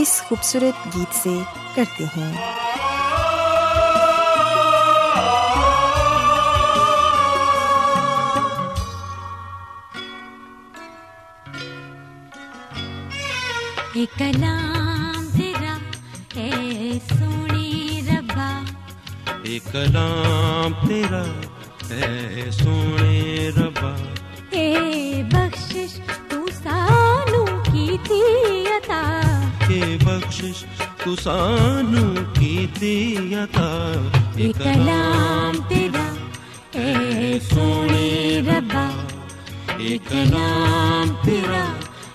اس خوبصورت گیت سے کرتے ہیں۔ کلام تیرا ہے سونے ربا۔ ایک کلام تیرا ہے سونے سانو کی عطا اے کلام تیرا ہے سونے ربا۔ اے کلام تیرا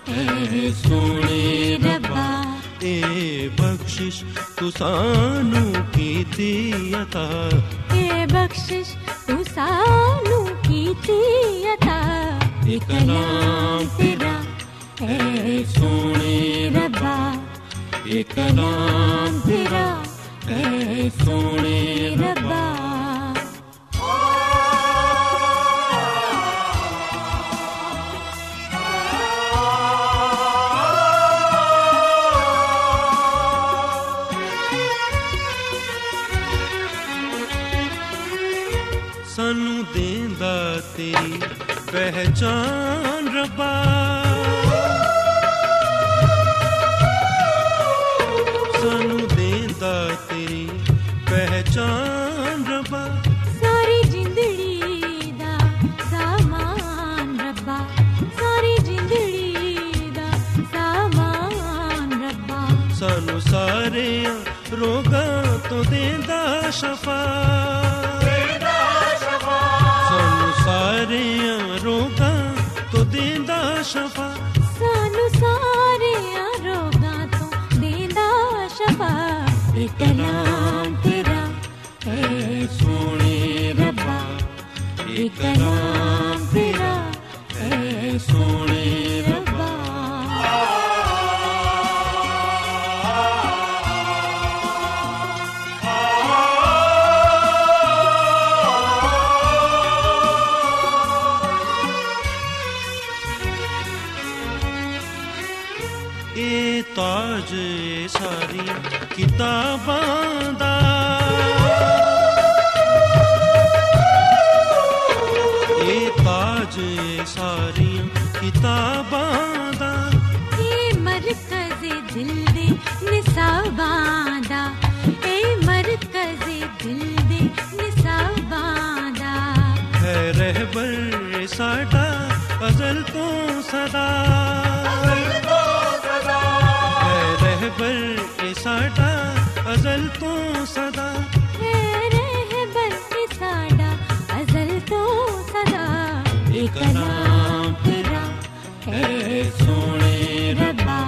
ہے سونے ربا۔ اے بخشش تو سانو کی تھی عطا اے بخشش تو سانو کی تھی عطا اے کلام تیرا ہے سونے ربا۔ اے کلام تیرا ہے سونے ربا۔ سانو دیندا تیری پہچان ربا۔ کلام تیرا اے سونے ربا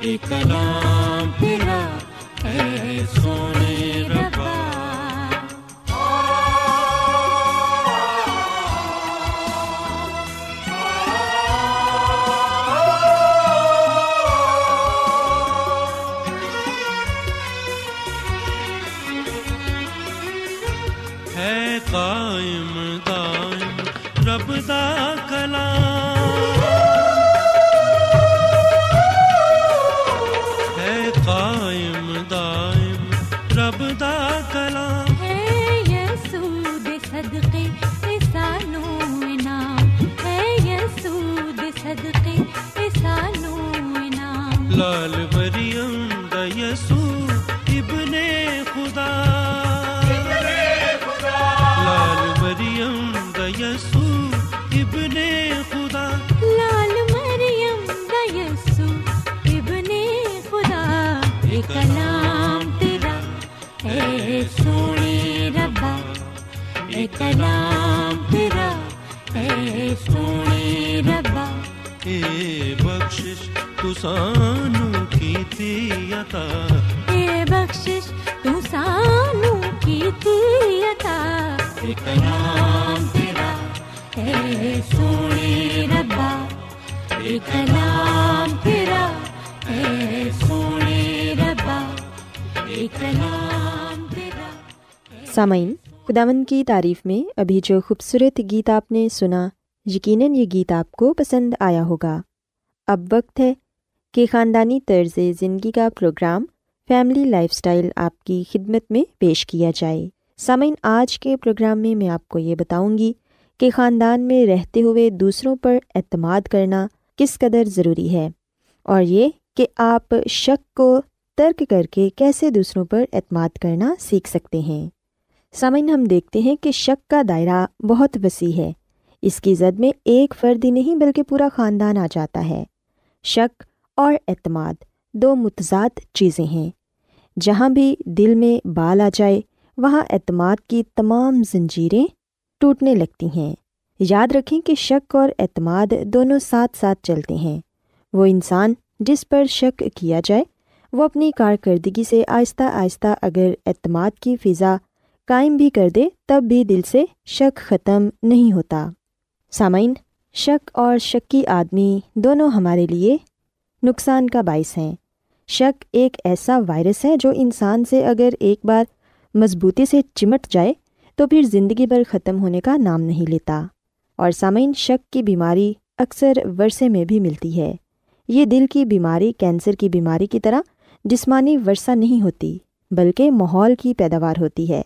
ایک کلام تیرا اے ابن خدا۔ لال مریم دا ابن خدا۔ لال مریم دا یسو ابن خدا۔ اے کلام تیرا اے سونے ربا اے کلام تیرا اے سونے ربا اے بخشش عطا اے بخشش تو سانو کیتی عطا اے کلام تیرا اے سونے ربا اے کلام تیرا۔ اے سونے ربا اے کلام تیرا۔ سامعین خداون کی تعریف میں ابھی جو خوبصورت گیت آپ نے سنا یقیناً یہ گیت آپ کو پسند آیا ہوگا۔ اب وقت ہے کہ خاندانی طرز زندگی کا پروگرام فیملی لائف سٹائل آپ کی خدمت میں پیش کیا جائے۔ سامعین، آج کے پروگرام میں میں آپ کو یہ بتاؤں گی کہ خاندان میں رہتے ہوئے دوسروں پر اعتماد کرنا کس قدر ضروری ہے اور یہ کہ آپ شک کو ترک کر کے کیسے دوسروں پر اعتماد کرنا سیکھ سکتے ہیں۔ سامعین، ہم دیکھتے ہیں کہ شک کا دائرہ بہت وسیع ہے۔ اس کی زد میں ایک فرد ہی نہیں بلکہ پورا خاندان آ جاتا ہے۔ شک اور اعتماد دو متضاد چیزیں ہیں۔ جہاں بھی دل میں بال آ جائے، وہاں اعتماد کی تمام زنجیریں ٹوٹنے لگتی ہیں۔ یاد رکھیں کہ شک اور اعتماد دونوں ساتھ ساتھ چلتے ہیں۔ وہ انسان جس پر شک کیا جائے، وہ اپنی کارکردگی سے آہستہ آہستہ اگر اعتماد کی فضا قائم بھی کر دے، تب بھی دل سے شک ختم نہیں ہوتا۔ سامعین، شک اور شکی آدمی دونوں ہمارے لیے نقصان کا باعث ہیں۔ شک ایک ایسا وائرس ہے جو انسان سے اگر ایک بار مضبوطی سے چمٹ جائے تو پھر زندگی بھر ختم ہونے کا نام نہیں لیتا۔ اور سامعین، شک کی بیماری اکثر ورثے میں بھی ملتی ہے۔ یہ دل کی بیماری، کینسر کی بیماری کی طرح جسمانی ورثہ نہیں ہوتی، بلکہ ماحول کی پیداوار ہوتی ہے۔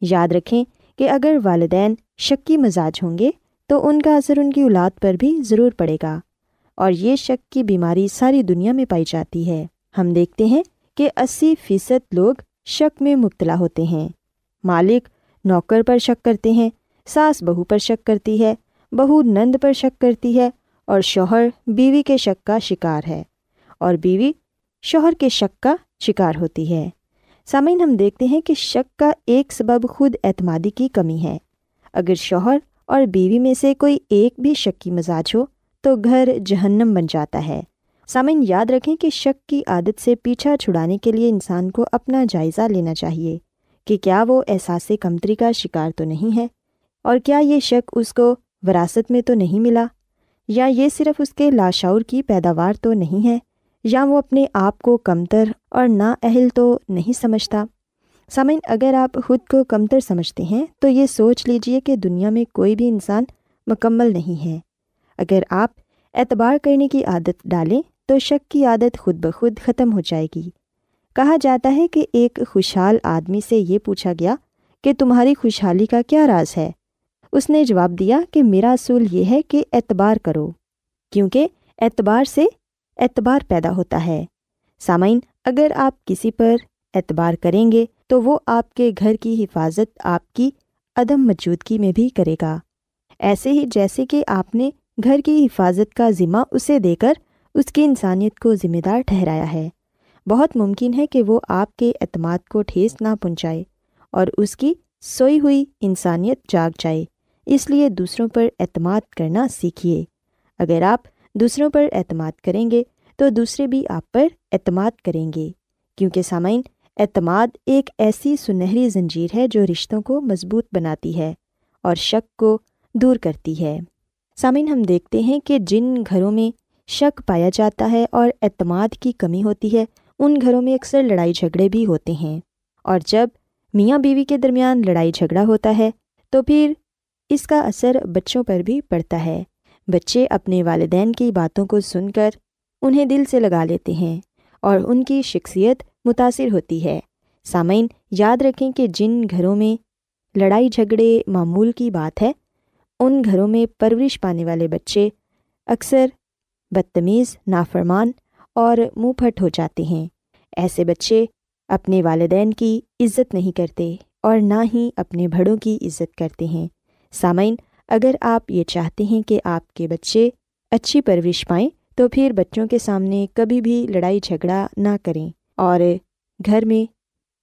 یاد رکھیں کہ اگر والدین شکی مزاج ہوں گے تو ان کا اثر ان کی اولاد پر بھی ضرور پڑے گا۔ اور یہ شک کی بیماری ساری دنیا میں پائی جاتی ہے۔ ہم دیکھتے ہیں کہ اسی فیصد لوگ شک میں مبتلا ہوتے ہیں۔ مالک نوکر پر شک کرتے ہیں، ساس بہو پر شک کرتی ہے، بہو نند پر شک کرتی ہے اور شوہر بیوی کے شک کا شکار ہے۔ اور بیوی شوہر کے شک کا شکار ہوتی ہے۔ سامعین، ہم دیکھتے ہیں کہ شک کا ایک سبب خود اعتمادی کی کمی ہے۔ اگر شوہر اور بیوی میں سے کوئی ایک بھی شک کی مزاج ہو تو گھر جہنم بن جاتا ہے۔ سامعین، یاد رکھیں کہ شک کی عادت سے پیچھا چھڑانے کے لیے انسان کو اپنا جائزہ لینا چاہیے کہ کیا وہ احساس کمتری کا شکار تو نہیں ہے؟ اور کیا یہ شک اس کو وراثت میں تو نہیں ملا؟ یا یہ صرف اس کے لاشعور کی پیداوار تو نہیں ہے؟ یا وہ اپنے آپ کو کمتر اور نا اہل تو نہیں سمجھتا؟ سامعین، اگر آپ خود کو کمتر سمجھتے ہیں تو یہ سوچ لیجیے کہ دنیا میں کوئی بھی انسان مکمل نہیں ہے۔ اگر آپ اعتبار کرنے کی عادت ڈالیں تو شک کی عادت خود بخود ختم ہو جائے گی۔ کہا جاتا ہے کہ ایک خوشحال آدمی سے یہ پوچھا گیا کہ تمہاری خوشحالی کا کیا راز ہے؟ اس نے جواب دیا کہ میرا اصول یہ ہے کہ اعتبار کرو، کیونکہ اعتبار سے اعتبار پیدا ہوتا ہے۔ سامعین، اگر آپ کسی پر اعتبار کریں گے تو وہ آپ کے گھر کی حفاظت آپ کی عدم موجودگی میں بھی کرے گا۔ ایسے ہی جیسے کہ آپ نے گھر کی حفاظت کا ذمہ اسے دے کر اس کی انسانیت کو ذمہ دار ٹھہرایا ہے۔ بہت ممکن ہے کہ وہ آپ کے اعتماد کو ٹھیس نہ پہنچائے اور اس کی سوئی ہوئی انسانیت جاگ جائے۔ اس لیے دوسروں پر اعتماد کرنا سیکھیے۔ اگر آپ دوسروں پر اعتماد کریں گے تو دوسرے بھی آپ پر اعتماد کریں گے۔ کیونکہ سامعین، اعتماد ایک ایسی سنہری زنجیر ہے جو رشتوں کو مضبوط بناتی ہے اور شک کو دور کرتی ہے۔ سامعین، ہم دیکھتے ہیں کہ جن گھروں میں شک پایا جاتا ہے اور اعتماد کی کمی ہوتی ہے، ان گھروں میں اکثر لڑائی جھگڑے بھی ہوتے ہیں۔ اور جب میاں بیوی کے درمیان لڑائی جھگڑا ہوتا ہے، تو پھر اس کا اثر بچوں پر بھی پڑتا ہے۔ بچے اپنے والدین کی باتوں کو سن کر انہیں دل سے لگا لیتے ہیں اور ان کی شخصیت متاثر ہوتی ہے۔ سامعین، یاد رکھیں کہ جن گھروں میں لڑائی جھگڑے معمول کی بات ہے ان گھروں میں پرورش پانے والے بچے اکثر بدتمیز، نافرمان اور منہ پھٹ ہو جاتے ہیں۔ ایسے بچے اپنے والدین کی عزت نہیں کرتے اور نہ ہی اپنے بڑوں کی عزت کرتے ہیں۔ سامعین، اگر آپ یہ چاہتے ہیں کہ آپ کے بچے اچھی پرورش پائیں، تو پھر بچوں کے سامنے کبھی بھی لڑائی جھگڑا نہ کریں اور گھر میں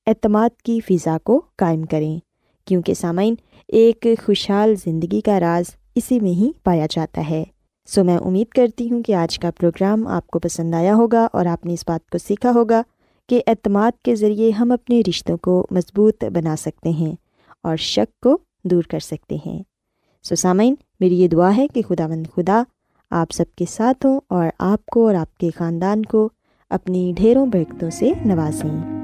اعتماد کی فضا کو قائم کریں۔ کیونکہ سامعین ایک خوشحال زندگی کا راز اسی میں ہی پایا جاتا ہے۔ سو میں امید کرتی ہوں کہ آج کا پروگرام آپ کو پسند آیا ہوگا اور آپ نے اس بات کو سیکھا ہوگا کہ اعتماد کے ذریعے ہم اپنے رشتوں کو مضبوط بنا سکتے ہیں اور شک کو دور کر سکتے ہیں۔ سو سامعین، میری یہ دعا ہے کہ خدا مند خدا آپ سب کے ساتھ ہوں اور آپ کو اور آپ کے خاندان کو اپنی ڈھیروں برکتوں سے نوازیں۔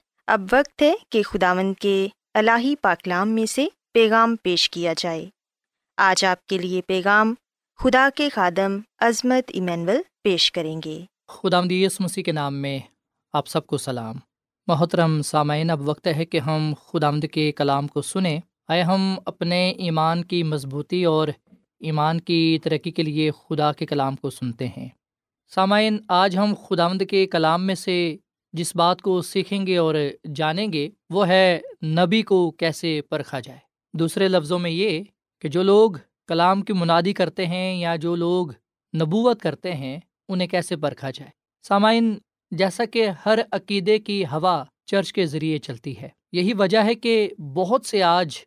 اب وقت ہے کہ خداوند کے الہی پاکلام میں سے پیغام پیش کیا جائے۔ آج آپ کے لیے پیغام خدا کے خادم عظمت ایمینول پیش کریں گے۔ خدا مدیس مسیح کے نام میں آپ سب کو سلام۔ محترم سامعین، اب وقت ہے کہ ہم خدا آمد کے کلام کو سنیں۔ آئے ہم اپنے ایمان کی مضبوطی اور ایمان کی ترقی کے لیے خدا کے کلام کو سنتے ہیں۔ سامعین، آج ہم خدا آمد کے کلام میں سے جس بات کو سیکھیں گے اور جانیں گے، وہ ہے نبی کو کیسے پرکھا جائے۔ دوسرے لفظوں میں یہ کہ جو لوگ کلام کی منادی کرتے ہیں یا جو لوگ نبوت کرتے ہیں، انہیں کیسے پرکھا جائے۔ سامعین، جیسا کہ ہر عقیدے کی ہوا چرچ کے ذریعے چلتی ہے، یہی وجہ ہے کہ بہت سے آج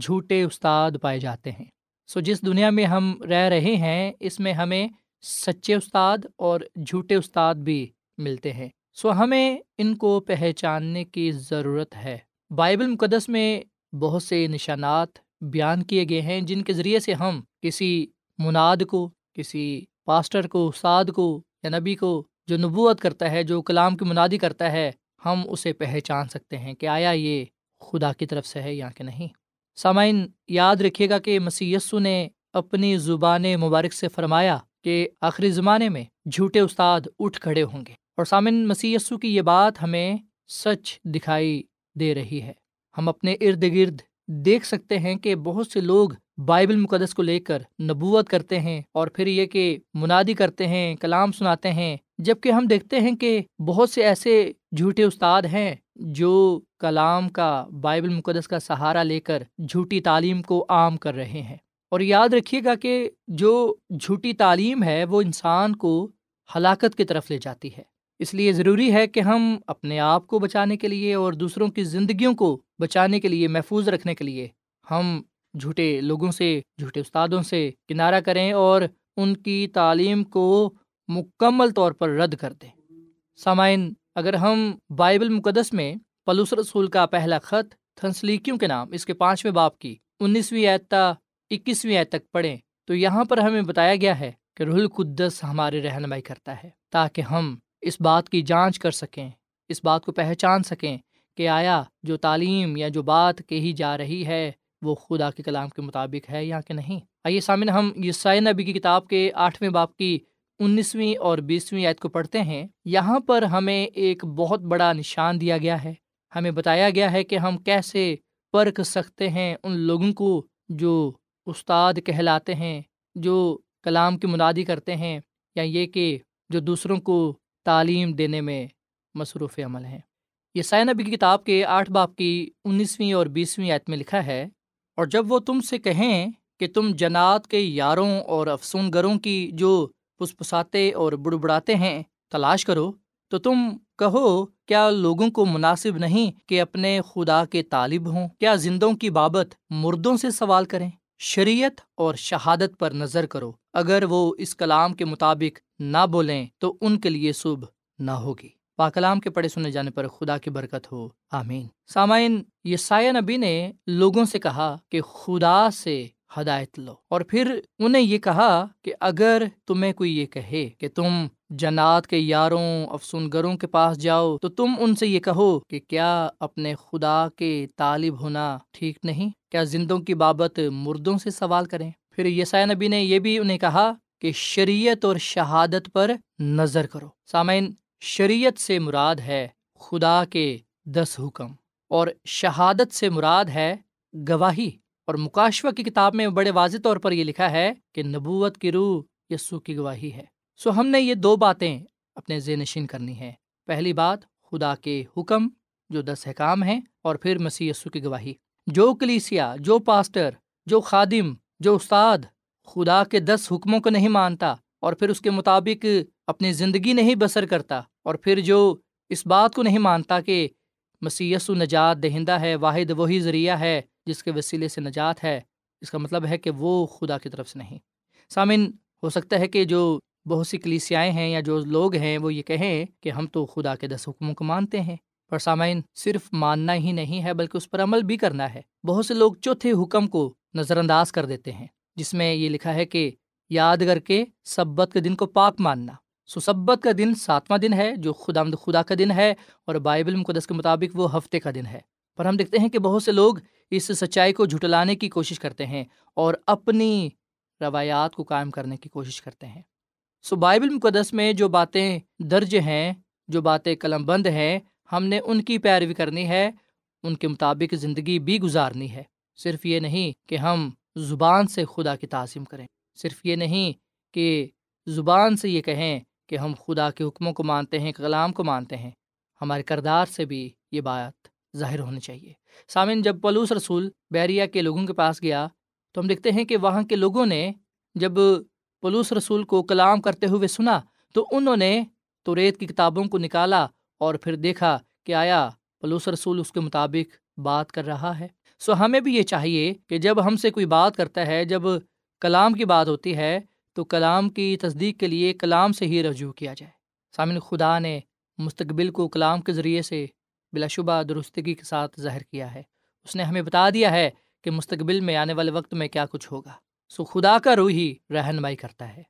جھوٹے استاد پائے جاتے ہیں۔ سو جس دنیا میں ہم رہ رہے ہیں، اس میں ہمیں سچے استاد اور جھوٹے استاد بھی ملتے ہیں۔ سو ہمیں ان کو پہچاننے کی ضرورت ہے۔ بائبل مقدس میں بہت سے نشانات بیان کیے گئے ہیں، جن کے ذریعے سے ہم کسی مناد کو، کسی پاسٹر کو استاد کو یا نبی کو جو نبوت کرتا ہے، جو کلام کی منادی کرتا ہے، ہم اسے پہچان سکتے ہیں کہ آیا یہ خدا کی طرف سے ہے یا کہ نہیں۔ سامعین، یاد رکھیے گا کہ مسی نے اپنی زبان مبارک سے فرمایا کہ آخری زمانے میں جھوٹے استاد اٹھ کھڑے ہوں گے۔ اور سامن مسی کی یہ بات ہمیں سچ دکھائی دے رہی ہے۔ ہم اپنے ارد گرد دیکھ سکتے ہیں کہ بہت سے لوگ بائبل مقدس کو لے کر نبوت کرتے ہیں اور پھر یہ کہ منادی کرتے ہیں، کلام سناتے ہیں جبکہ ہم دیکھتے ہیں کہ بہت سے ایسے جھوٹے استاد ہیں جو کلام کا، بائبل مقدس کا سہارا لے کر جھوٹی تعلیم کو عام کر رہے ہیں۔ اور یاد رکھیے گا کہ جو جھوٹی تعلیم ہے، وہ انسان کو ہلاکت کی طرف لے جاتی ہے۔ اس لیے ضروری ہے کہ ہم اپنے آپ کو بچانے کے لیے اور دوسروں کی زندگیوں کو بچانے کے لیے محفوظ رکھنے کے لیے ہم جھوٹے لوگوں سے، جھوٹے استادوں سے کنارہ کریں اور ان کی تعلیم کو مکمل طور پر رد کر دیں۔ سامعین، اگر ہم بائبل مقدس میں پلوس رسول کا پہلا خط تھنسلیکیوں کے نام، اس کے پانچویں باپ کی انیسویں اعتا اکیسویں اعت تک پڑھیں، تو یہاں پر ہمیں بتایا گیا ہے کہ رح القدس ہماری رہنمائی کرتا ہے تاکہ ہم اس بات کی جانچ کر سکیں، اس بات کو پہچان سکیں کہ آیا جو تعلیم یا جو بات کہی جا رہی ہے وہ خدا کے کلام کے مطابق ہے یا کہ نہیں۔ آئیے سامن ہم یسائی نبی کی کتاب کے آٹھویں باپ کی انیسویں اور بیسویں عید کو پڑھتے ہیں۔ یہاں پر ہمیں ایک بہت بڑا نشان دیا گیا ہے۔ ہمیں بتایا گیا ہے کہ ہم کیسے پرکھ سکتے ہیں ان لوگوں کو جو استاد کہلاتے ہیں، جو کلام کی منادی کرتے ہیں، یا یہ کہ جو دوسروں کو تعلیم دینے میں مصروف عمل ہیں۔ یہ سائن نبی کی کتاب کے آٹھ باپ کی انیسویں اور بیسویں آیت میں لکھا ہے، اور جب وہ تم سے کہیں کہ تم جنات کے یاروں اور افسون گروں کی جو پس پساتے اور بڑبڑاتے ہیں، تلاش کرو، تو تم کہو، کیا لوگوں کو مناسب نہیں کہ اپنے خدا کے طالب ہوں؟ کیا زندوں کی بابت مردوں سے سوال کریں؟ شریعت اور شہادت پر نظر کرو۔ اگر وہ اس کلام کے مطابق نہ بولیں، تو ان کے لیے صبح نہ ہوگی۔ پاکلام کے پڑھے سنے جانے پر خدا کی برکت ہو۔ آمین۔ سامعین یہ نبی نے لوگوں سے کہا کہ خدا سے ہدایت لو۔ اور پھر انہیں یہ کہا کہ اگر تمہیں کوئی یہ کہے کہ تم جنات کے یاروں افسون گروں کے پاس جاؤ، تو تم ان سے یہ کہو کہ کیا اپنے خدا کے طالب ہونا ٹھیک نہیں؟ کیا زندوں کی بابت مردوں سے سوال کریں؟ پھر یسائے نبی نے یہ بھی انہیں کہا کہ شریعت اور شہادت پر نظر کرو۔ سامعین، شریعت سے مراد ہے خدا کے دس حکم اور شہادت سے مراد ہے گواہی۔ اور مکاشوہ کی کتاب میں بڑے واضح طور پر یہ لکھا ہے کہ نبوت کی روح یسو کی گواہی ہے۔ سو ہم نے یہ دو باتیں اپنے ذہن نشین کرنی ہے پہلی بات، خدا کے حکم جو دس حکام ہیں اور پھر مسیح یسو کی گواہی۔ جو کلیسیا، جو پاسٹر، جو خادم، جو استاد، خدا کے دس حکموں کو نہیں مانتا اور پھر اس کے مطابق اپنی زندگی نہیں بسر کرتا اور پھر جو اس بات کو نہیں مانتا کہ مسی نجات دہندہ ہے، واحد وہی ذریعہ ہے۔ جس کے وسیلے سے نجات ہے، اس کا مطلب ہے کہ وہ خدا کی طرف سے نہیں۔ سامن ہو سکتا ہے کہ جو بہت سی کلیسیائیں ہیں یا جو لوگ ہیں وہ یہ کہیں کہ ہم تو خدا کے دس حکموں کو مانتے ہیں، پر سامعین، صرف ماننا ہی نہیں ہے بلکہ اس پر عمل بھی کرنا ہے۔ بہت سے لوگ چوتھے حکم کو نظر انداز کر دیتے ہیں، جس میں یہ لکھا ہے کہ یاد کر کے سبت کے دن کو پاک ماننا۔ سو سبت کا دن ساتواں دن ہے، جو خدا خدا کا دن ہے اور بائبل مقدس کے مطابق وہ ہفتے کا دن ہے۔ پر ہم دیکھتے ہیں کہ بہت سے لوگ اس سچائی کو جھٹلانے کی کوشش کرتے ہیں اور اپنی روایات کو قائم کرنے کی کوشش کرتے ہیں۔ سو بائبل مقدس میں جو باتیں درج ہیں، جو باتیں قلم بند ہیں، ہم نے ان کی پیروی کرنی ہے، ان کے مطابق زندگی بھی گزارنی ہے۔ صرف یہ نہیں کہ ہم زبان سے خدا کی تعظیم کریں۔ صرف یہ نہیں کہ زبان سے یہ کہیں کہ ہم خدا کے حکموں کو مانتے ہیں کلام کو مانتے ہیں۔ ہمارے کردار سے بھی یہ بات ظاہر ہونی چاہیے۔ سامن جب پلوس رسول بیریا کے لوگوں کے پاس گیا تو ہم دیکھتے ہیں کہ وہاں کے لوگوں نے جب پلوس رسول کو کلام کرتے ہوئے سنا تو انہوں نے تو ریت کی کتابوں کو نکالا اور پھر دیکھا کہ آیا پلوس رسول اس کے مطابق بات کر رہا ہے۔ سو ہمیں بھی یہ چاہیے کہ جب ہم سے کوئی بات کرتا ہے، جب کلام کی بات ہوتی ہے تو کلام کی تصدیق کے لیے کلام سے ہی رجوع کیا جائے۔ سامن خدا نے مستقبل کو کلام کے ذریعے سے بلا شبہ درستگی کے ساتھ ظاہر کیا ہے۔ اس نے ہمیں بتا دیا ہے کہ مستقبل میں آنے والے وقت میں کیا کچھ ہوگا۔ سو خدا کا روح ہی رہنمائی کرتا ہے۔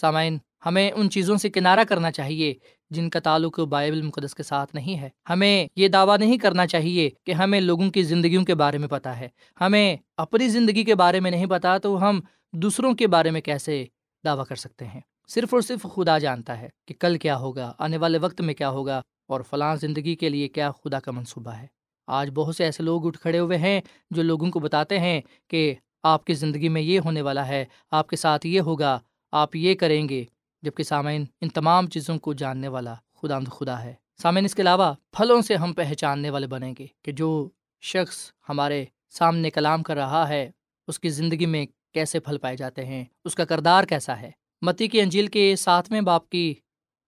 سامعین، ہمیں ان چیزوں سے کنارہ کرنا چاہیے جن کا تعلق بائبل مقدس کے ساتھ نہیں ہے۔ ہمیں یہ دعویٰ نہیں کرنا چاہیے کہ ہمیں لوگوں کی زندگیوں کے بارے میں پتہ ہے۔ ہمیں اپنی زندگی کے بارے میں نہیں پتہ تو ہم دوسروں کے بارے میں کیسے دعویٰ کر سکتے ہیں؟ صرف اور صرف خدا جانتا ہے کہ کل کیا ہوگا، آنے والے وقت میں کیا ہوگا۔ اور فلاں زندگی کے لیے کیا خدا کا منصوبہ ہے۔ آج بہت سے ایسے لوگ اٹھ کھڑے ہوئے ہیں جو لوگوں کو بتاتے ہیں کہ آپ کی زندگی میں یہ ہونے والا ہے، آپ کے ساتھ یہ ہوگا، آپ یہ کریں گے جبکہ سامعین ان تمام چیزوں کو جاننے والا خدا خدا ہے۔ سامعین، اس کے علاوہ پھلوں سے ہم پہچاننے والے بنیں گے کہ جو شخص ہمارے سامنے کلام کر رہا ہے، اس کی زندگی میں کیسے پھل پائے جاتے ہیں، اس کا کردار کیسا ہے۔ متی کی انجیل کے ساتویں باپ کی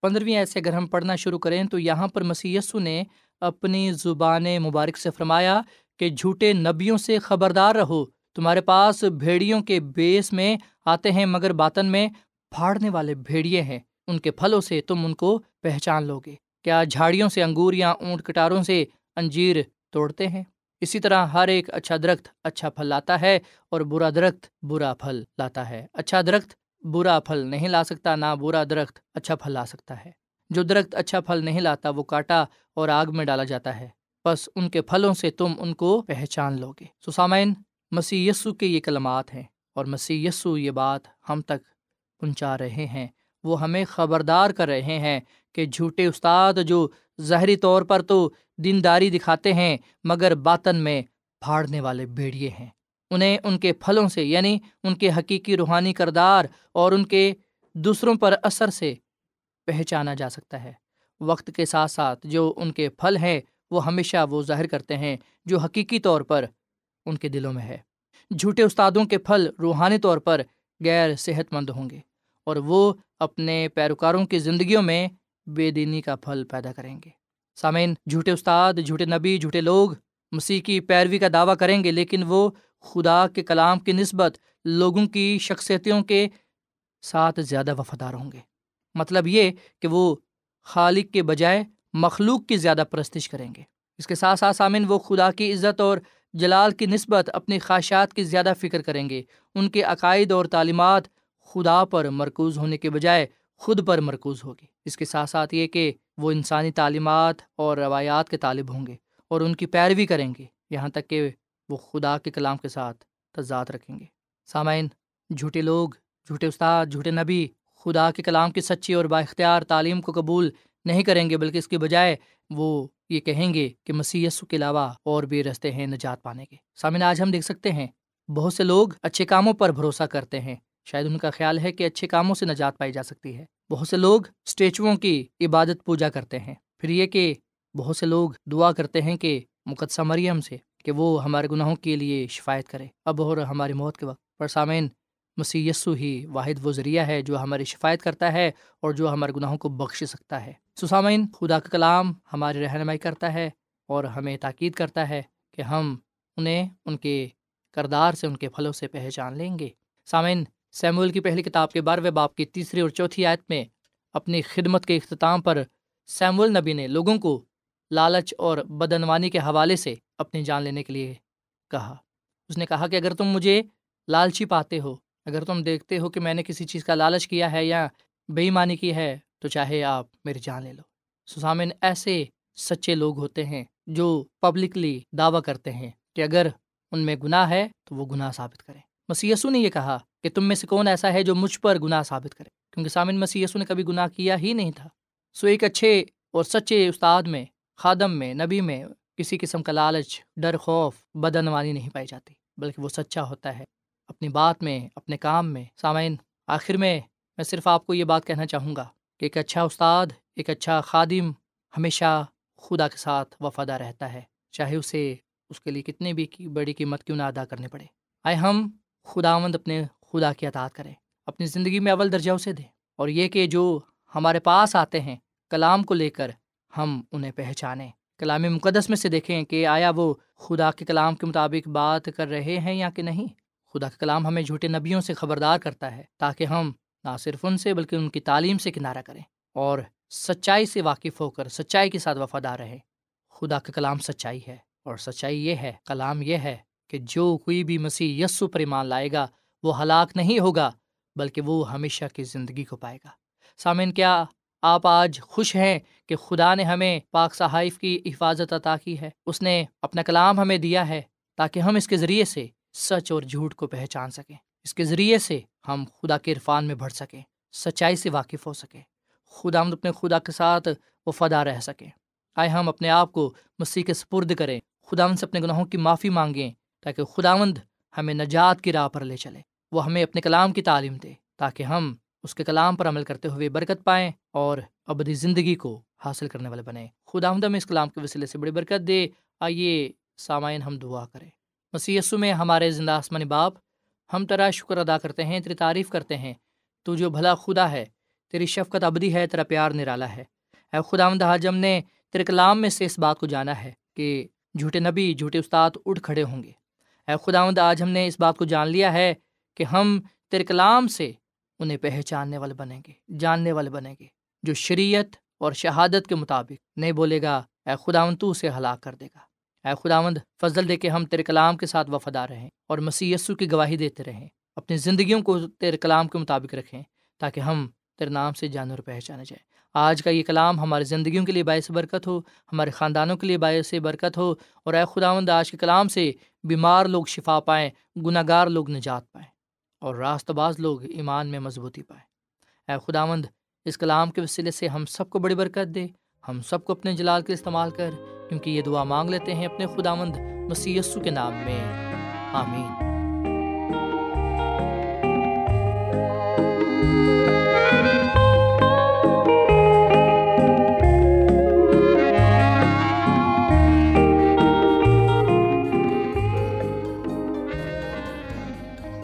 پندرہویں ایسے اگر ہم پڑھنا شروع کریں تو یہاں پر مسی نے اپنی زبان مبارک سے فرمایا کہ جھوٹے نبیوں سے خبردار رہو، تمہارے پاس بھیڑیوں کے بیس میں آتے ہیں، مگر باطن میں پھاڑنے والے بھیڑیے ہیں، ان کے پھلوں سے تم ان کو پہچان لو گے کیا جھاڑیوں سے انگور یا اونٹ کٹاروں سے انجیر توڑتے ہیں؟ اسی طرح ہر ایک اچھا درخت اچھا پھل لاتا ہے اور برا درخت برا پھل لاتا ہے۔ اچھا درخت برا پھل نہیں لا سکتا، نہ برا درخت اچھا پھل لا سکتا ہے۔ جو درخت اچھا پھل نہیں لاتا، وہ کاٹا اور آگ میں ڈالا جاتا ہے۔ بس ان کے پھلوں سے تم ان کو پہچان لو گے سسامین مسیح یسو کے یہ کلمات ہیں اور مسیح یسو یہ بات ہم تک پہنچا رہے ہیں۔ وہ ہمیں خبردار کر رہے ہیں کہ جھوٹے استاد جو ظاہری طور پر تو دینداری دکھاتے ہیں، مگر باطن میں پھاڑنے والے بیڑیے ہیں۔ انہیں ان کے پھلوں سے یعنی ان کے حقیقی روحانی کردار اور ان کے دوسروں پر اثر سے پہچانا جا سکتا ہے۔ وقت کے ساتھ ساتھ جو ان کے پھل ہیں، وہ ہمیشہ وہ ظاہر کرتے ہیں جو حقیقی طور پر ان کے دلوں میں ہے۔ جھوٹے استادوں کے پھل روحانی طور پر غیر صحت مند ہوں گے اور وہ اپنے پیروکاروں کی زندگیوں میں بے دینی کا پھل پیدا کریں گے۔ سامعین، جھوٹے استاد، جھوٹے نبی، جھوٹے لوگ مسیح کی پیروی کا دعویٰ کریں گے، لیکن وہ خدا کے کلام کی نسبت لوگوں کی شخصیتوں کے ساتھ زیادہ وفادار ہوں گے۔ مطلب یہ کہ وہ خالق کے بجائے مخلوق کی زیادہ پرستش کریں گے۔ اس کے ساتھ ساتھ سامن وہ خدا کی عزت اور جلال کی نسبت اپنی خواہشات کی زیادہ فکر کریں گے۔ ان کے عقائد اور تعلیمات خدا پر مرکوز ہونے کے بجائے خود پر مرکوز ہوگی۔ اس کے ساتھ ساتھ یہ کہ وہ انسانی تعلیمات اور روایات کے طالب ہوں گے اور ان کی پیروی کریں گے۔ یہاں تک کہ وہ خدا کے کلام کے ساتھ تضاد رکھیں گے۔ سامعین، جھوٹے لوگ، جھوٹے استاد، جھوٹے نبی خدا کے کلام کی سچی اور با اختیار تعلیم کو قبول نہیں کریں گے، بلکہ اس کی بجائے وہ یہ کہیں گے کہ مسی کے علاوہ اور بھی رستے ہیں نجات پانے کے۔ سامعین، آج ہم دیکھ سکتے ہیں بہت سے لوگ اچھے کاموں پر بھروسہ کرتے ہیں۔ شاید ان کا خیال ہے کہ اچھے کاموں سے نجات پائی جا سکتی ہے۔ بہت سے لوگ اسٹیچوؤں کی عبادت پوجا کرتے ہیں۔ پھر یہ کہ بہت سے لوگ دعا کرتے ہیں کہ مقدسہ مریم سے کہ وہ ہمارے گناہوں کے لیے شفایت کرے۔ اب اور ہماری موت کے وقت۔ پر سامعین مسی یسو ہی واحد وہ ذریعہ ہے جو ہماری شفایت کرتا ہے اور جو ہمارے گناہوں کو بخش سکتا ہے۔ سسامین خدا کا کلام ہماری رہنمائی کرتا ہے اور ہمیں تاکید کرتا ہے کہ ہم انہیں، ان کے کردار سے، ان کے پھلوں سے پہچان لیں گے۔ سامعین سیمول کی پہلی کتاب کے بارہویں باپ کی تیسری اور چوتھی آیت میں اپنی خدمت کے اختتام پر سیمول نبی نے لوگوں کو لالچ اور بدنوانی کے حوالے سے اپنی جان لینے کے لیے کہا۔ اس نے کہا کہ اگر تم مجھے لالچی پاتے ہو، اگر تم دیکھتے ہو کہ میں نے کسی چیز کا لالچ کیا ہے یا بے ایمانی کی ہے، تو چاہے آپ میری جان لے لو۔ سسامن ایسے سچے لوگ ہوتے ہیں جو پبلکلی دعویٰ کرتے ہیں کہ اگر ان میں گناہ ہے تو وہ گناہ ثابت کریں۔ مسیسو نے یہ کہا کہ تم میں سے کون ایسا ہے جو مجھ پر گناہ ثابت کرے؟ کیونکہ سامن مسیسو نے کبھی گناہ کیا ہی نہیں تھا۔ سو ایک اچھے اور سچے استاد میں خادم میں، نبی میں کسی قسم کا لالچ، ڈر، خوف بدنوانی نہیں پائی جاتی، بلکہ وہ سچا ہوتا ہے۔ اپنی بات میں، اپنے کام میں۔ سامعین، آخر میں میں صرف آپ کو یہ بات کہنا چاہوں گا کہ ایک اچھا استاد، ایک اچھا خادم ہمیشہ خدا کے ساتھ وفادہ رہتا ہے، چاہے اسے اس کے لیے کتنی بھی بڑی قیمت کیوں نہ ادا کرنے پڑے۔ آئے ہم خداوند اپنے خدا کی اطاعت کریں۔ اپنی زندگی میں اول درجہ اسے دیں۔ اور یہ کہ جو ہمارے پاس آتے ہیں، کلام کو لے کر ہم انہیں پہچانیں۔ کلام مقدس میں سے دیکھیں کہ آیا وہ خدا کے کلام کے مطابق بات کر رہے ہیں یا کہ نہیں؟ خدا کا کلام ہمیں جھوٹے نبیوں سے خبردار کرتا ہے تاکہ ہم نہ صرف ان سے بلکہ ان کی تعلیم سے کنارہ کریں اور سچائی سے واقف ہو کر سچائی کے ساتھ وفادار رہیں۔ خدا کا کلام سچائی ہے اور سچائی یہ ہے، کلام یہ ہے کہ جو کوئی بھی مسیح یسو پر ایمان لائے گا، وہ ہلاک نہیں ہوگا، بلکہ وہ ہمیشہ کی زندگی کو پائے گا۔ سامعین، کیا آپ آج خوش ہیں کہ خدا نے ہمیں پاک صحائف کی حفاظت عطا کی ہے۔ اس نے اپنا کلام ہمیں دیا ہے تاکہ ہم اس کے ذریعے سے سچ اور جھوٹ کو پہچان سکیں۔ اس کے ذریعے سے ہم خدا کے عرفان میں بڑھ سکیں، سچائی سے واقف ہو سکیں۔ خدا ہم اپنے خدا کے ساتھ وفادہ رہ سکیں۔ آئے ہم اپنے آپ کو مسیح کے سپرد کریں۔ خدا ہم سے اپنے گناہوں کی معافی مانگیں تاکہ خداوند ہمیں نجات کی راہ پر لے چلے۔ وہ ہمیں اپنے کلام کی تعلیم دے تاکہ ہم اس کے کلام پر عمل کرتے ہوئے برکت پائیں اور ابدی زندگی کو حاصل کرنے والے بنیں۔ خدا ہم اس کلام کے وسیلے سے بڑی برکت دے۔ آئیے سامعین، ہم دعا کریں۔ مسی میں ہمارے زندہ آسمانی باپ، ہم تیرا شکر ادا کرتے ہیں، تیری تعریف کرتے ہیں۔ تو جو بھلا خدا ہے، تیری شفقت ابدی ہے، تیرا پیار نرالا ہے۔ اے خدا آمد حاجم نے تیرے کلام میں سے اس بات کو جانا ہے کہ جھوٹے نبی، جھوٹے استاد اٹھ کھڑے ہوں گے۔ اے خدا آمد آج ہم نے اس بات کو جان لیا ہے کہ ہم تیرے کلام سے انہیں پہچاننے والے بنیں گے، جاننے والے بنیں گے، جو شریعت اور شہادت کے مطابق نہیں بولے گا، اے خداوند تو اسے ہلاک کر دے گا۔ اے خداوند، فضل دے کے ہم تیرے کلام کے ساتھ وفادار رہیں اور مسی کی گواہی دیتے رہیں۔ اپنی زندگیوں کو تیرے کلام کے مطابق رکھیں تاکہ ہم تیرے نام سے جانور پہچانے جائیں۔ آج کا یہ کلام ہماری زندگیوں کے لیے باعث برکت ہو، ہمارے خاندانوں کے لیے باعث برکت ہو اور اے خداوند، آج کے کلام سے بیمار لوگ شفا پائیں گناہ گار لوگ نجات پائیں۔ اور راست باز لوگ ایمان میں مضبوطی پائیں اے خداوند، اس کلام کے وسیلے سے ہم سب کو بڑی برکت دے۔ ہم سب کو اپنے جلال کے استعمال کر۔ کیونکہ یہ دعا مانگ لیتے ہیں اپنے خداوند مسی کے نام میں۔ آمین۔